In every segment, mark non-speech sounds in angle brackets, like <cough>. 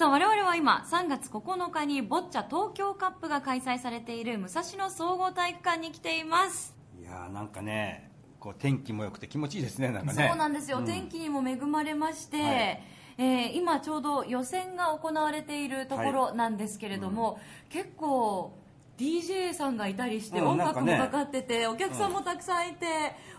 さあ我々は今3月9日にボッチャ東京カップが開催されている武蔵野総合体育館に来ています。いやーなんかねこう天気も良くて気持ちいいですねなんかね。そうなんですよ、天気にも恵まれまして、はい。えー今ちょうど予選が行われているところなんですけれども、結構 DJ さんがいたりして、うん音楽もかねかかってて、お客さんもたくさんいて、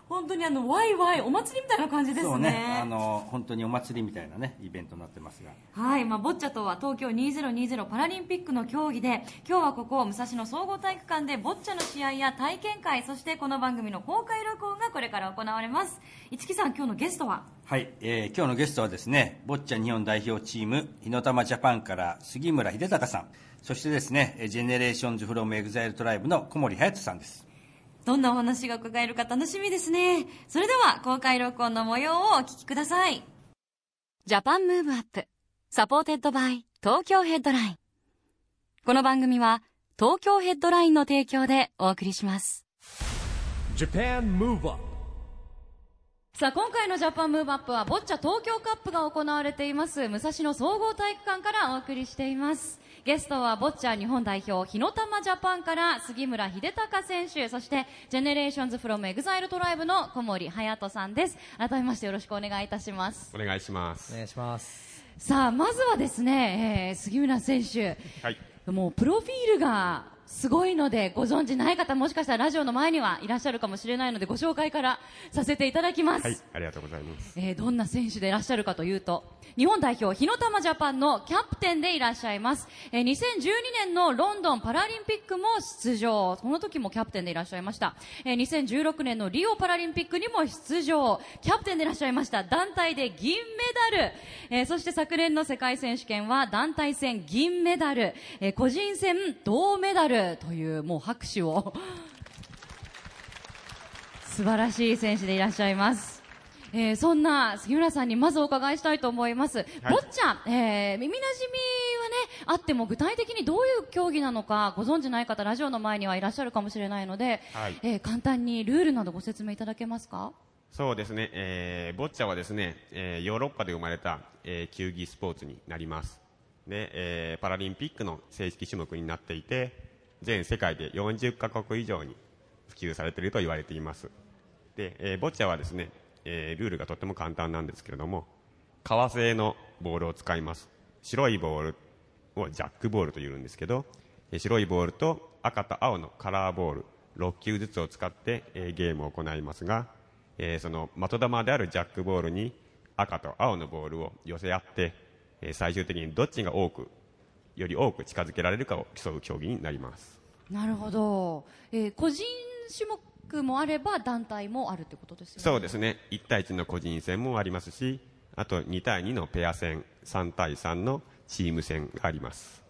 本当にあのワイワイお祭りみたいな感じですそうね。ねあの本当にお祭りみたいなねイベントになってますが。はい、まあ、ボッチャとは東京2020パラリンピックの競技で今日はここ武蔵野総合体育館でボッチャの試合や体験会そしてこの番組の公開録音がこれから行われます。一木さん今日のゲストは？はい、えー今日のゲストはですねボッチャ日本代表チーム火の玉ジャパンから杉村英孝さんそしてですねえー GENERATIONS from EXILE TRIBE の小森隼さんです。どんなお話が伺えるか楽しみですね。それでは公開録音の模様をお聞きください。 Japan Move Up supported by Tokyo Headline この番組は東京ヘッドラインの提供でお送りします。Japan Move Up さあ今回のジャパンムーブアップはボッチャ東京カップが行われています。武蔵野総合体育館からお送りしていますゲストはボッチャ日本代表火の玉ジャパンから杉村英孝選手そして GENERATIONS from EXILE TRIBE の小森隼さんです改めましてよろしくお願いいたしますお願いします。お願いします。さあまずはですね、えー杉村選手はい。もうプロフィールがすごいのでご存知ない方もしかしたらラジオの前にはいらっしゃるかもしれないのでご紹介からさせていただきます、はい。ありがとうございます。えーどんな選手でいらっしゃるかというと日本代表火の玉ジャパンのキャプテンでいらっしゃいます、えー2012年のロンドンパラリンピックも出場。この時もキャプテンでいらっしゃいました、えー2016年のリオパラリンピックにも出場。キャプテンでいらっしゃいました。団体で銀メダル、えーそして昨年の世界選手権は団体戦銀メダル、えー個人戦銅メダルというもう拍手を <laughs> 素晴らしい選手でいらっしゃいます。えーそんな杉村さんにまずお伺いしたいと思います。ボッチャ、えー耳なじみはね、あっても具体的にどういう競技なのかご存知ない方、ラジオの前にはいらっしゃるかもしれないので、はいえー簡単にルールなどご説明いただけますか？そうですね。えー、ボッチャはですね、えーヨーロッパで生まれた、えー球技スポーツになります。で、えーパラリンピックの正式種目になっていて、全世界で40カ国以上に普及されていると言われています。で、えーボッチャはですね、えールールがとっても簡単なんですけれども、革製のボールを使います。白いボールをジャックボールというんですけど、えー白いボールと赤と青のカラーボール6球ずつを使って、えーゲームを行いますが、えーその的球であるジャックボールに赤と青のボールを寄せ合って、えー最終的にどっちが多くより多く近づけられるかを競う競技になります。なるほど、えー個人種目もあれば団体もあるってことですよね。そうですね。1対1の個人戦もありますしあと2対2のペア戦3対3のチーム戦があります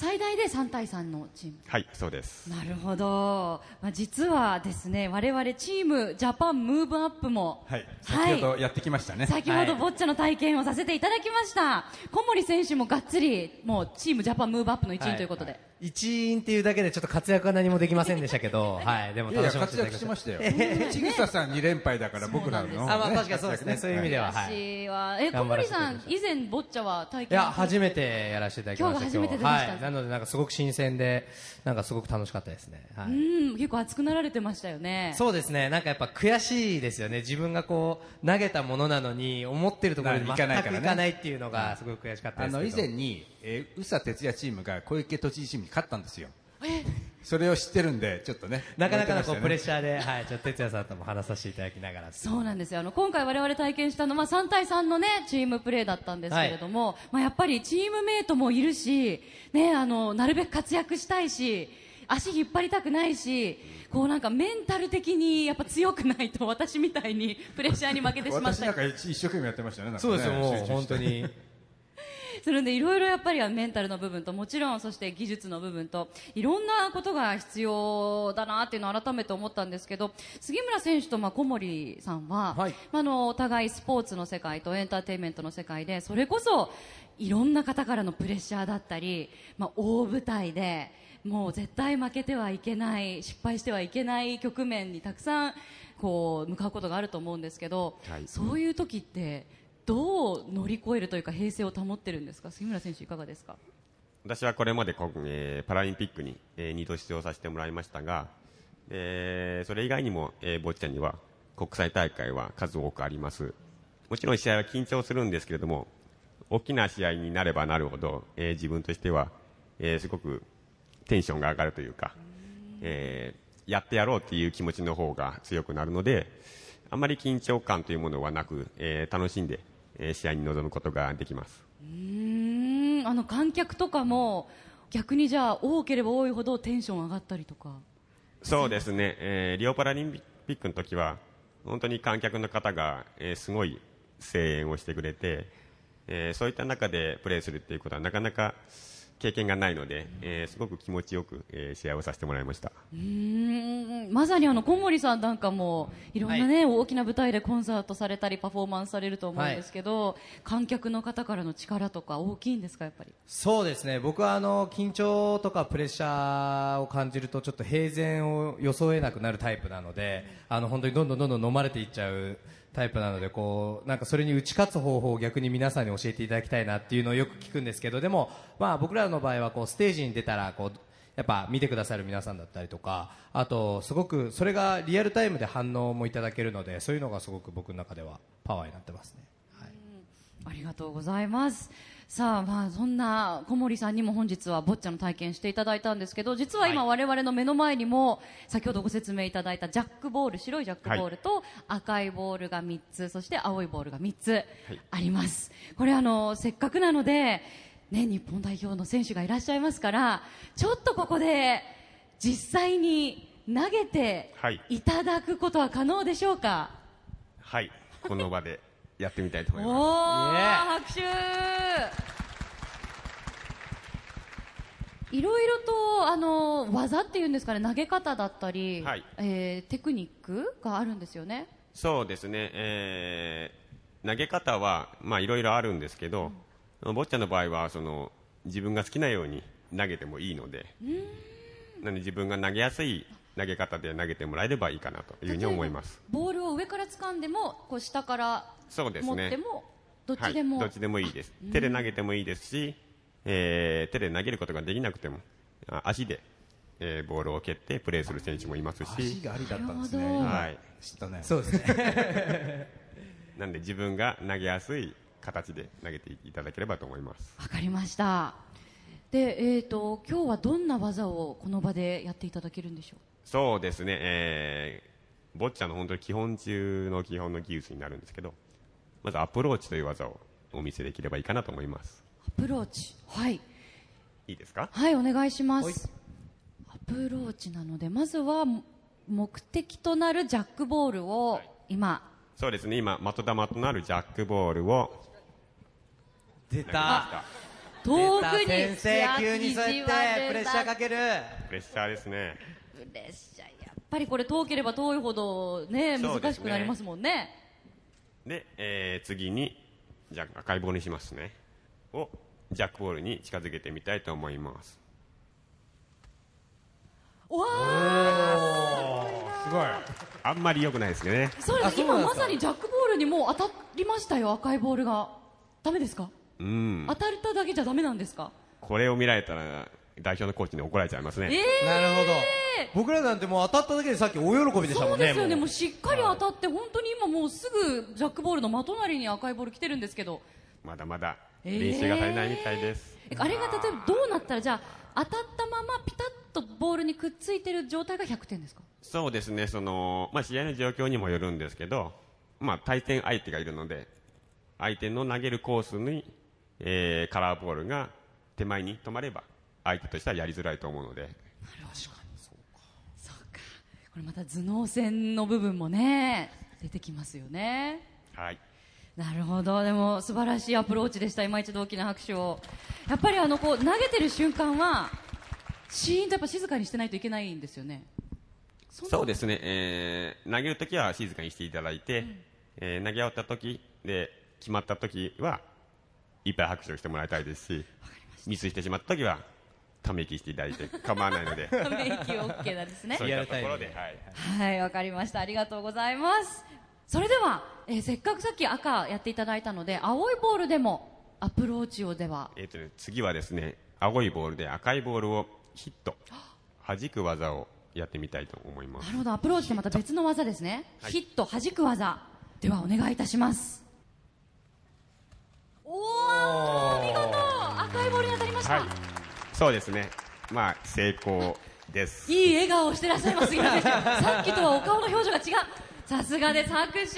最大で3対3のチーム。はいそうですなるほど、まあ、実はですね我々チームジャパンムーブアップも、はい、先ほどやってきましたね。先ほどボッチャの体験をさせていただきました、小森選手もがっつりもうチームジャパンムーブアップの一員ということで、一員っていうだけでちょっと活躍は何もできませんでしたけど、<laughs> はい、でも楽しませ活ていただきまし。躍したましたよ。ちぐささん2連敗だから僕らの、ね。そうあ、まあ確かにそうです <laughs> ね。そういう意味では、はい。私はえ小森さん以前ボッチャは体験いや、初めてやらせていただきました。今日が初めてでしたはい。なので、なんかすごく新鮮で、なんかすごく楽しかったですね。はい。うん結構熱くなられてましたよねそうですね。なんかやっぱ悔しいですよね。自分がこう、投げたものなのに、思ってるところに全くいかないからねいかないっていうのが、すごく悔しかったですけど。あの以前に、えー、宇佐哲也チームが小池都知事チームに勝ったんですよ。それを知ってるんで、ちょっとね。なかなかのこうプレッシシャーで、はい、ちょっと哲也さんとも話させていただきながら。そうなんですよあの今回我々体験したのは3対3のねチームプレーだったんですけれども、まあ、やっぱりチームメイトもいるし、ね、あのなるべく活躍したいし足引っ張りたくないしこうなんかメンタル的にやっぱ強くないと私みたいにプレッシャーに負けてしまったり私なんか一一生懸命やってましたね。なんかねそうですよ、もう本当に。するんでいろいろやっぱりメンタルの部分ともちろんそして技術の部分といろんなことが必要だなっていうのを改めて思ったんですけど杉村選手とまあ小森さんは、はい。まあ、あのお互いスポーツの世界とエンターテインメントの世界でそれこそいろんな方からのプレッシャーだったり、まあ、大舞台でもう絶対負けてはいけない失敗してはいけない局面にたくさんこう向かうことがあると思うんですけど、はい。そういう時ってどう乗り越えるというか平静を保ってるんですか？杉村選手いかがですか？私はこれまでこ、えーパラリンピックに、え2度出場させてもらいましたが、えーそれ以外にも、えーボッチャには国際大会は数多くあります。もちろん試合は緊張するんですけれども、大きな試合になればなるほど、えー自分としては、えーすごくテンションが上がるというか、えーやってやろうっていう気持ちの方が強くなるので、あまり緊張感というものはなく、えー楽しんで、えー試合に臨むことができます。うーん。あの観客とかも逆にじゃあ多ければ多いほどテンション上がったりとか。そうですね、えーリオパラリンピックの時は本当に観客の方が、えーすごい声援をしてくれて、えーそういった中でプレーするっていうことはなかなか経験がないので、えーすごく気持ちよく、えー試合をさせてもらいました。うーん。まさにあの小森さんなんかもいろんなね、大きな舞台でコンサートされたりパフォーマンスされると思うんですけど、観客の方からの力とか大きいんですかやっぱり？そうですね。僕はあの緊張とかプレッシャーを感じるとちょっと平然を装えなくなるタイプなのであの本当にどんどんどんどん飲まれていっちゃうタイプなのでこうなんかそれに打ち勝つ方法を逆に皆さんに教えていただきたいなっていうのをよく聞くんですけどでも、まあ、僕らの場合はこうステージに出たらこうやっぱ見てくださる皆さんだったりとかあとすごくそれがリアルタイムで反応もいただけるのでそういうのがすごく僕の中ではパワーになってますね。はいありがとうございます。さあ、まあ、そんな小森さんにも本日はボッチャの体験していただいたんですけど、実は今我々の目の前にも、先ほどご説明いただいたジャックボール、白いジャックボールと赤いボールが3つ、そして青いボールが3つあります。これあの、せっかくなので、ね、日本代表の選手がいらっしゃいますから、ちょっとここで実際に投げてはい。いただくことは可能でしょうか、はい、この場でやってみたいと思いおまー、拍手。いろいろとあの技っていうんですかね投げ方だったり、はい。えーテクニックがあるんですよね。す。そうですね、えー投げ方はまあいろいろあるんですけど、ボッチャの場合はその自分が好きなように投げてもいいので、なので自分が投げやすい投げ方で投げてもらえればいいかなというふうに思います。ボールを上から掴んでもこう下からそうですね。持ってもどっちでも、はい、どっちでもいいです。手で投げてもいいですし、えー手で投げることができなくてもあ足で、えーボールを蹴ってプレーする選手もいますし。足がありだったんですね。なるほど。今はい。知ったね。そうですね。<laughs> なんで自分が投げやすい形で投げていただければと思います。わかりました。で、えー、と今日はどんな技をこの場でやっていただけるんでしょう？そうですね、えーボッチャの本当に基本中の基本の技術になるんですけどまずアプローチという技をお見せできればいいかなと思います。アプローチ？はい。いいですか？はいお願いします。アプローチなのでまずは目的となるジャックボールを今。そうですね。今的球となるジャックボールを出た。遠くに先生急にそうやってプレッシャーかける。プレッシャーですねプレッシャー。やっぱりこれ遠ければ遠いほどね難しくなりますもんね。で、えー次にじゃあ赤いボールにしますね。をジャックボールに近づけてみたいと思います。わあすごいあんまり良くないですね。そうです今まさにジャックボールにもう当たりましたよ赤いボールが。ダメですか？うん。当たっただけじゃダメなんですか？これを見られたら代表のコーチに怒られちゃいますね。えなるほど。僕らなんてもう当たっただけでさっき大喜びでしたそもねうんですよね。ももうしっかり当たって本当に今もうすぐジャックボールの的なりに赤いボール来てるんですけど。まだまだえー練習が足りないみたいです、えあれが例えばどうなったらじゃあ当たったままピタッとボールにくっついてる状態が100点ですか？そうですね。その、まあ、試合の状況にもよるんですけど、まあ、対戦相手がいるので相手の投げるコースに、えーカラーボールが手前に止まれば相手としてはやりづらいと思うので。そうか。これまた頭脳戦の部分もね出てきますよね。はい。なるほど。でも素晴らしいアプローチでした。今一度大きな拍手を。やっぱりあのこう投げてる瞬間はシーンとやっぱ静かにしてないといけないんですよね。そうですね、えー投げるときは静かにしていただいて、えー投げ終わったときで決まったときはいっぱい拍手をしてもらいたいですしミスしてしまったときはため息していただいて構わないので <laughs> ため息 OK なんですねそういったところで、はい、はい、わかりました。ありがとうございます。それでは、えーせっかくさっき赤やっていただいたので、青いボールでもアプローチをでは。えーとね、次はですね青いボールで赤いボールをヒット弾く技をやってみたいと思いますなるほど、アプローチとまた別の技ですね。はいヒット、弾く技。では、お願いいたします。おー、見事赤いボールに当たりました。はいそうですねまあ成功ですいい笑顔をしてらっしゃいます、杉村選手。さっきとはお顔の表情が違う。さすがです、拍手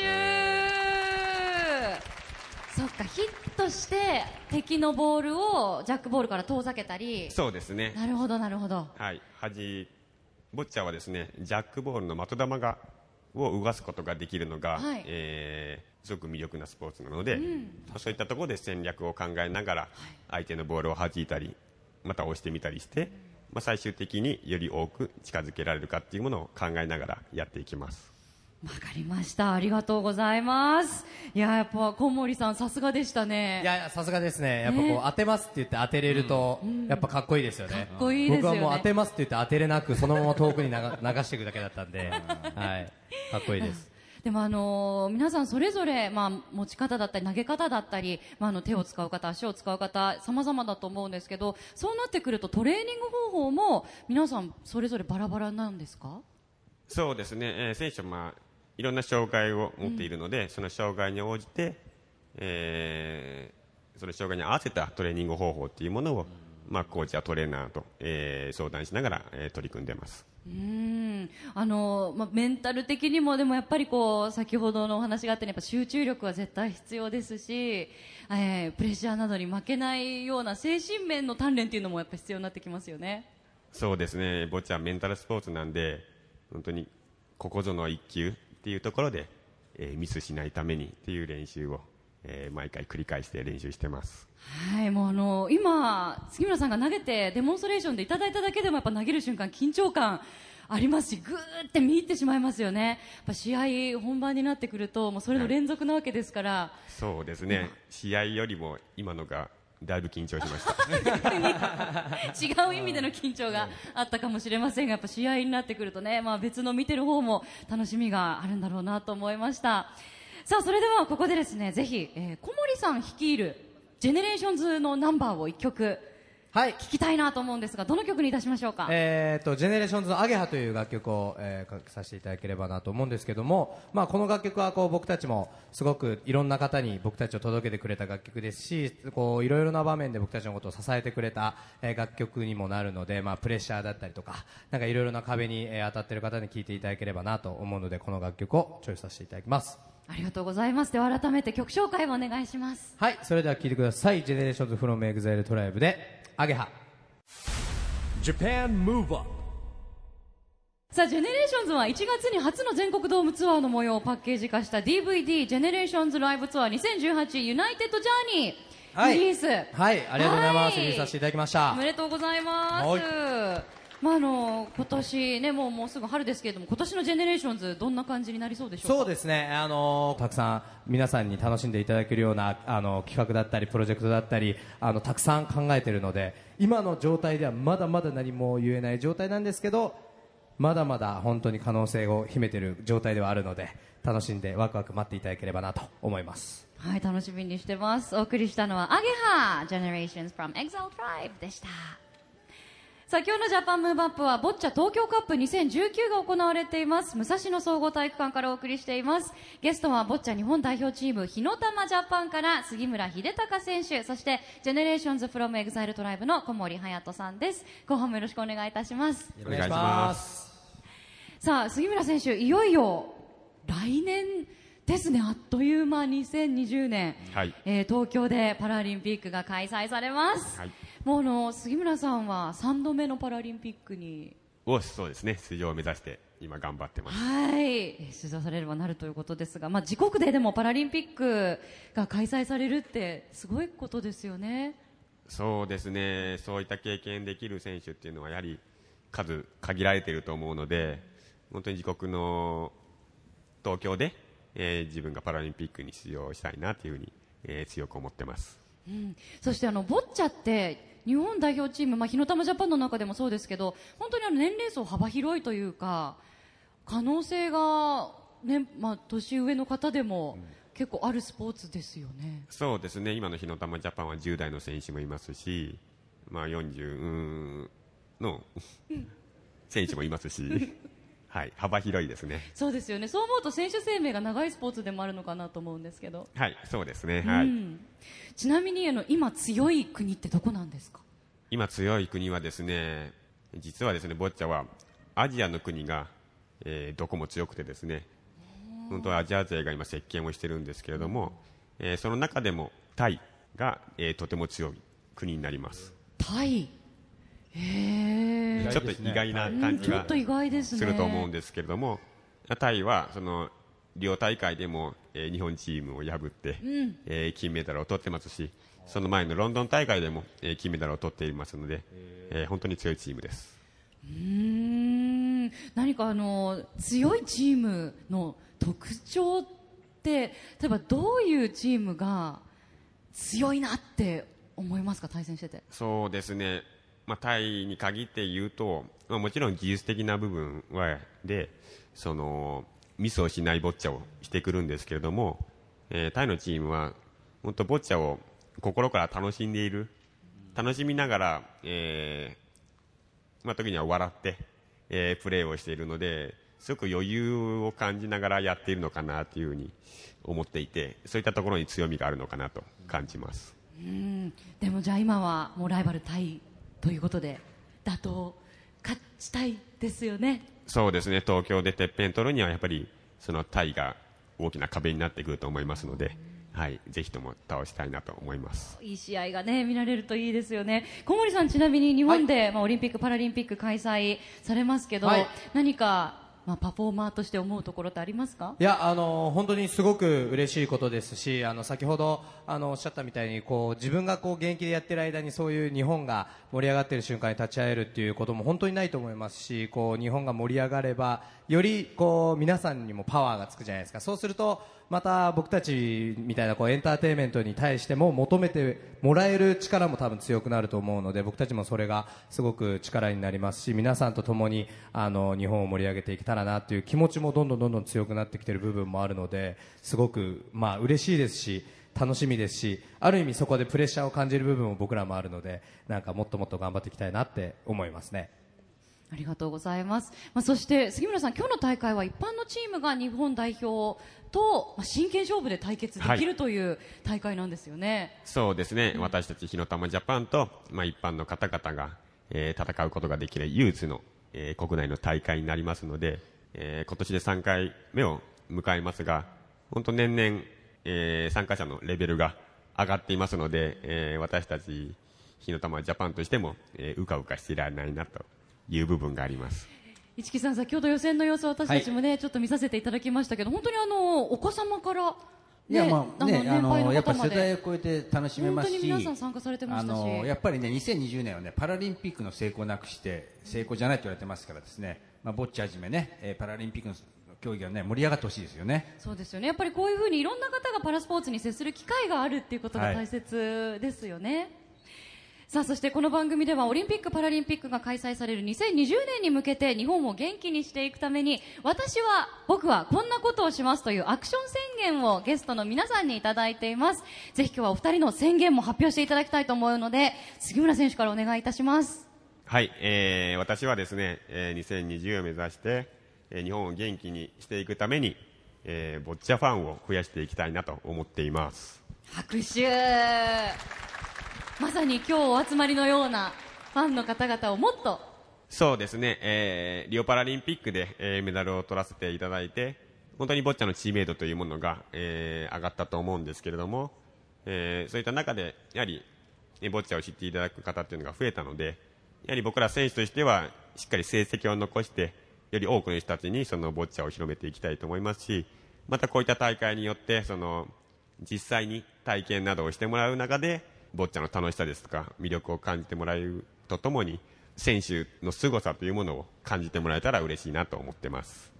そっか、ヒットして敵のボールをジャックボールから遠ざけたり。そうですねなるほど、なるほど。はい端ボッチャはですねジャックボールの的球がを動かすことができるのが、はいえーすごく魅力なスポーツなので、そういったところで戦略を考えながら、相手のボールを弾いたりまた押してみたりして、まあ、最終的により多く近づけられるかっていうものを考えながらやっていきますわかりました。ありがとうございます。いや、やっぱ、小森さん、さすがでしたね。いやいや、さすがですね。やっぱこう、ね当てますって言って当てれると、やっぱかっこいいですよね。かっこいいですよね僕はもう当てますって言って当てれなく、そのまま遠くに流流していくだけだったんで、はい。かっこいいです。でもあのー皆さんそれぞれ、まあ、持ち方だったり投げ方だったり、まあ、あの手を使う方足を使う方様々だと思うんですけどそうなってくるとトレーニング方法も皆さんそれぞれバラバラなんですか？そうですね、えー選手は、まあ、いろんな障害を持っているので、その障害に応じて、えーその障害に合わせたトレーニング方法っていうものを、まあ、コーチやトレーナーと、えー相談しながら、えー取り組んでます。うーんあのーまあ、メンタル的にもでもやっぱりこう先ほどのお話があったようにやっぱ集中力は絶対必要ですし、えープレッシャーなどに負けないような精神面の鍛錬っていうのもやっぱ必要になってきますよね。そうですね、ボッチャはメンタルスポーツなんで、本当にここぞの一球っていうところで、えーミスしないためにっていう練習を、えー毎回繰り返して練習してます。はい、もうあの今、杉村さんが投げてデモンストレーションでいただいただけでもやっぱ投げる瞬間緊張感ありますし、ぐーって見入ってしまいますよね。やっぱ試合本番になってくると、もうそれの連続なわけですから、そうですね、試合よりも今のがだいぶ緊張しました。違う意味での緊張があったかもしれませんが、やっぱ試合になってくるとね、まあ別の見てる方も楽しみがあるんだろうなと思いました。さあ、それではここでですね、ぜひ、えー小森さん率いるジェネレーションズのナンバーを一曲はい。聞きたいなと思うんですが、どの曲にいたしましょうか？えー、と、ジェネレーションズのアゲハという楽曲を、えー、かけさせていただければなと思うんですけども、まあ、この楽曲はこう僕たちもすごくいろんな方に僕たちを届けてくれた楽曲ですし、こういろいろな場面で僕たちのことを支えてくれた、えー楽曲にもなるので、まあ、プレッシャーだったりとか、なんかいろいろな壁に、えー当たってる方に聴いていただければなと思うので、この楽曲をチョイスさせていただきます。ありがとうございます。では改めて曲紹介をお願いします。はい、それでは聴いてください。 GENERATIONS from EXILE TRIBE で、アゲハ。Japan Move Up さあ、ジェネレーションズは1月に初の全国ドームツアーの模様をパッケージ化した DVD GENERATIONS LIVE TOUR 2018 UNITED JOURNEY はいリリース。はい、ありがとうございます。はいリリースさせていただきましたおめ。でとうございます。はまああの今年ねもうもうすぐ春ですけれども今年のジェネレーションズどんな感じになりそうでしょうか？そうですね、あのたくさん皆さんに楽しんでいただけるようなあの企画だったりプロジェクトだったりあのたくさん考えているので今の状態ではまだまだ何も言えない状態なんですけどまだまだ本当に可能性を秘めている状態ではあるので楽しんでワクワク待っていただければなと思いますはい、楽しみにしてます。お送りしたのは、アゲハ Generations from Exile Tribe でした。さあ、今日のジャパンムーブアップは、ボッチャ東京カップ2019が行われています。武蔵野総合体育館からお送りしています。ゲストは、ボッチャ日本代表チーム、火の玉ジャパンから杉村英孝選手、そして、ジェネレーションズ from Exile Tribe の小森隼人さんです。後半もよろしくお願いいたします。お願いします。さあ、杉村選手、いよいよ来年ですね、あっという間2020年、はいえー東京でパラリンピックが開催されます。はいもうあの杉村さんは3度目のパラリンピックにをそうですね、出場を目指して今頑張ってます。はい。出場されればなるということですが、まあ、自国ででもパラリンピックが開催されるって、すごいことですよね。そうですね、そういった経験できる選手っていうのはやはり数限られていると思うので、本当に自国の東京で、えー自分がパラリンピックに出場したいなというふうに、えー強く思ってます。うん、そしてあのボッチャって日本代表チーム、まあ、火の玉ジャパンの中でもそうですけど本当にあの年齢層幅広いというか可能性が、ねまあ、年上の方でも結構あるスポーツですよね。そうですね、今の火の玉ジャパンは10代の選手もいますし、まあ、40うーん。の <laughs> 選手もいますし、<laughs> はい、幅広いですね。そうですよね。そう思うと選手生命が長いスポーツでもあるのかなと思うんですけど、はい、そうですね、はい。うん、ちなみにあの今強い国ってどこなんですか？今強い国はですね、実はですね、ボッチャはアジアの国が、えーどこも強くてですね、本当はアジア勢が今席巻をしてるんですけれども、えーその中でもタイが、えーとても強い国になります。タイちょっと意外な感じがすると思うんですけれども、タイはその両大会でも、えー日本チームを破って、えー金メダルを取ってますし、その前のロンドン大会でも、えー金メダルを取っていますので、えー本当に強いチームです。うーん。何かあの強いチームの特徴って例えばどういうチームが強いなって思いますか対戦してて。そうですね、まあ、タイに限って言うと、まあ、もちろん技術的な部分はでそのミスをしないボッチャをしてくるんですけれども、えータイのチームは本当ボッチャを心から楽しんでいる楽しみながら、えーまあ、時には笑って、えープレーをしているのですごく余裕を感じながらやっているのかなというふうに思っていてそういったところに強みがあるのかなと感じます。うんでもじゃあ今はもうライバルタイということで打倒勝ちたいですよね。そうですね。東京でてっぺん取るにはやっぱりそのタイが大きな壁になってくると思いますので、はい、ぜひとも倒したいなと思います。いい試合がね見られるといいですよね。小森さんちなみに日本で、まあ、オリンピック・パラリンピック開催されますけど、はい。何か、まあ、パフォーマーとして思うところってありますか？いやあの本当にすごく嬉しいことですしあの先ほどあのおっしゃったみたいにこう自分がこう現役でやってる間にそういう日本が盛り上がっている瞬間に立ち会えるっていうことも本当にないと思いますしこう日本が盛り上がればよりこう皆さんにもパワーがつくじゃないですかそうするとまた僕たちみたいなこうエンターテインメントに対しても求めてもらえる力も多分強くなると思うので僕たちもそれがすごく力になりますし皆さんと共にあの日本を盛り上げていけたらなという気持ちもどんどんどんどん強くなってきている部分もあるのですごくまあ嬉しいですし楽しみですしある意味そこでプレッシャーを感じる部分も僕らもあるのでなんかもっともっと頑張っていきたいなって思いますね。ありがとうございます。まあ、そして杉村さん、今日の大会は一般のチームが日本代表とまあ真剣勝負で対決できるという大会なんですよね。そうですね、私たち火の玉ジャパンと、まあ、一般の方々が、えー戦うことができる唯一の、えー国内の大会になりますので、えー今年で3回目を迎えますが、本当年々、えー参加者のレベルが上がっていますので、えー私たち火の玉ジャパンとしても、えーうかうかしていられないなという部分があります。市木さん、先ほど予選の様子私たちもね、ちょっと見させていただきましたけど、本当にあの、お子様から、いやまあね、あののやっぱ世代を超えて楽しめますし、本当に皆さん参加されてましたしやっぱりね、2020年はね、パラリンピックの成功なくして、成功じゃないと言われてますからですね、まあ、ボッチャはじめね、えーパラリンピックの競技がね、盛り上がってほしいですよね。そうですよね。やっぱりこういうふうにいろんな方がパラスポーツに接する機会があるっていうことがはい大切ですよね。さあ、そしてこの番組ではオリンピック・パラリンピックが開催される2020年に向けて日本を元気にしていくために私は、僕はこんなことをしますというアクション宣言をゲストの皆さんにいただいています。ぜひ今日はお二人の宣言も発表していただきたいと思うので、杉村選手からお願いいたします。はい、えー私はですね、えー2020を目指して、えー日本を元気にしていくために、えーボッチャファンを増やしていきたいなと思っています。拍手まさに今日お集まりのようなファンの方々をもっとそうですね、えーリオパラリンピックで、えーメダルを取らせていただいて、本当にボッチャの知名度というものが、えー上がったと思うんですけれども、えーそういった中で、やはり、えーボッチャを知っていただく方っていうのが増えたので、やはり僕ら選手としては、しっかり成績を残して、より多くの人たちにそのボッチャを広めていきたいと思いますし、またこういった大会によって、その、実際に体験などをしてもらう中で、ボッチャの楽しさですとか、魅力を感じてもらえるとともに、選手の凄さというものを感じてもらえたら嬉しいなと思ってます。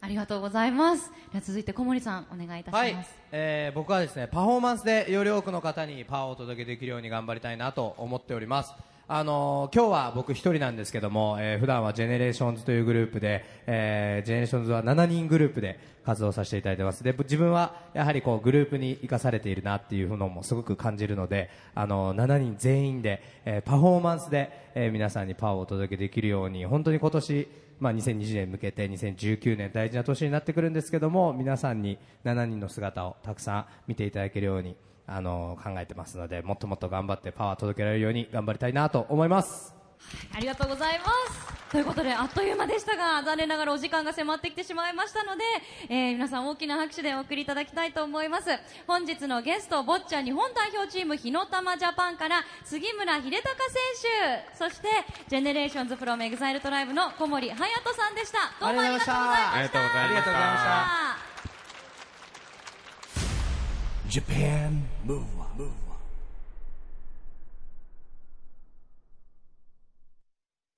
ありがとうございます。では続いて小森さんお願いいたします。はい、えー僕はですねパフォーマンスでより多くの方にパワーをお届けできるように頑張りたいなと思っております。あの今日は僕一人なんですけども、えー普段はジェネレーションズというグループで、えージェネレーションズは7人グループで活動させていただいてます。で、自分はやはりこうグループに生かされているなっていうのもすごく感じるので、あのー7人全員で、えーパフォーマンスで、えー皆さんにパワーをお届けできるように、本当に今年、まあ、2020年向けて2019年大事な年になってくるんですけども皆さんに7人の姿をたくさん見ていただけるようにあの考えてますのでもっともっと頑張ってパワー届けられるように頑張りたいなと思いますありがとうございます。ということで、あっという間でしたが、残念ながらお時間が迫ってきてしまいましたので、えー皆さん大きな拍手でお送りいただきたいと思います。本日のゲスト、ボッチャ日本代表チーム、火の玉ジャパンから、杉村英孝選手、そして、 GENERATIONS from EXILE TRIBE の小森隼さんでした。どうもありがとうございました。ありがとうございましたあムーンは。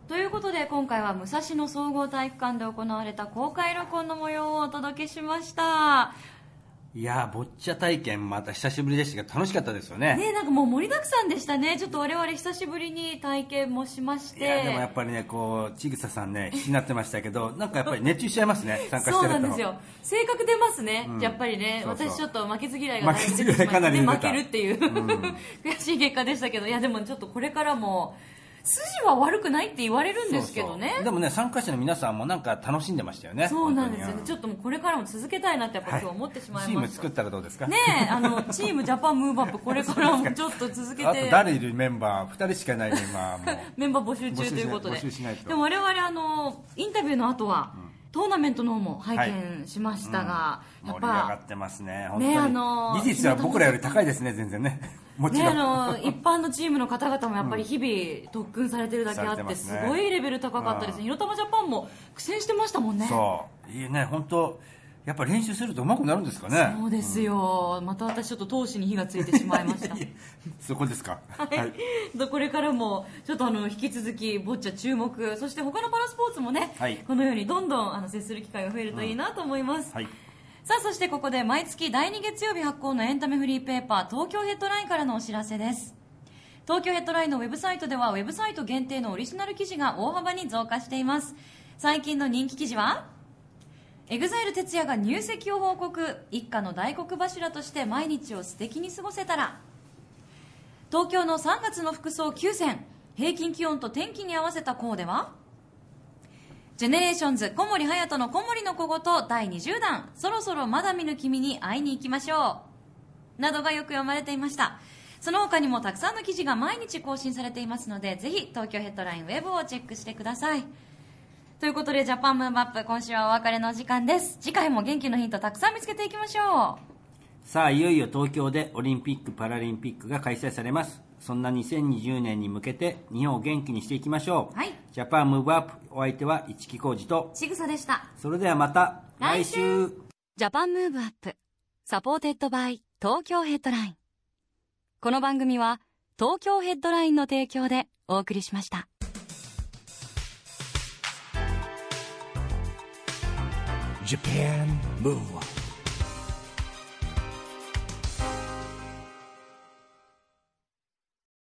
ということで今回は武蔵野総合体育館で行われた公開録音の模様をお届けしました。いやーボッチャ体験また久しぶりでしたけど楽しかったですよね。ねなんかもう盛りだくさんでしたね。ちょっと我々久しぶりに体験もしまして。いやでもやっぱりねこうちぐささんね必死になってましたけど <laughs> なんかやっぱり熱中しちゃいますね参加してるとそうなんですよ。性格出ますね、うん。やっぱりね。私ちょっと負けず嫌いが負けず嫌いかなり負けるっていう、<laughs> 悔しい結果でしたけど。いやでもちょっとこれからも筋は悪くないって言われるんですけどね。でもね参加者の皆さんもなんか楽しんでましたよね。そうなんですよ。ねちょっともうこれからも続けたいなってやっぱ今日思ってしまいました、チーム作ったらどうですか？ねえあのチームジャパンムーブアップこれからもちょっと続けあとて誰いるメンバー？2人しかいないメンバーも <laughs> メンバー募集中ということで。でも我々あのインタビューの後は、トーナメントの方も拝見しましたが、やっ盛り上がぱってますね。本当に。ねあの技術は僕らより高いですね全然ね。もちね、ろん、あの一般のチームの方々もやっぱり日々特訓されてるだけあってされてね。すごいレベル高かったですね、うん広玉ジャパンも苦戦してましたもんね。そう。いいね本当やっぱ練習すると上手くなるんですかね。そうですよ、また私ちょっと闘志に火がついてしまいました。<laughs> そこですか？はい、これからもちょっとあの引き続きボッチャ注目。そして他のパラスポーツもね、はい。このようにどんどんあの接する機会が増えるといいなと思います、はい。さあそしてここで毎月第2月曜日発行のエンタメフリーペーパー東京ヘッドラインからのお知らせです。東京ヘッドラインのウェブサイトではウェブサイト限定のオリジナル記事が大幅に増加しています。最近の人気記事は？ EXILE TETSUYA が入籍を報告。一家の大黒柱として毎日を素敵に過ごせたら。東京の3月の服装9選平均気温と天気に合わせたコーデは。ジェネレーションズ小森隼の小森の小言第20弾。そろそろまだ見ぬ君に会いに行きましょう。などがよく読まれていました。その他にもたくさんの記事が毎日更新されていますのでぜひ東京ヘッドラインウェブをチェックしてください。ということで Japan Move Up 今週はお別れのお時間です。次回も元気のヒントたくさん見つけていきましょう。さあいよいよ東京でオリンピック・パラリンピックが開催されます。そんな2020年に向けて日本を元気にしていきましょう、はい。 Japan Move Up お相手は一木広治と。ちぐさでした。それではまた来週。 Japan Move Up supported by 東京ヘッドライン。この番組は東京ヘッドラインの提供でお送りしました Japan Move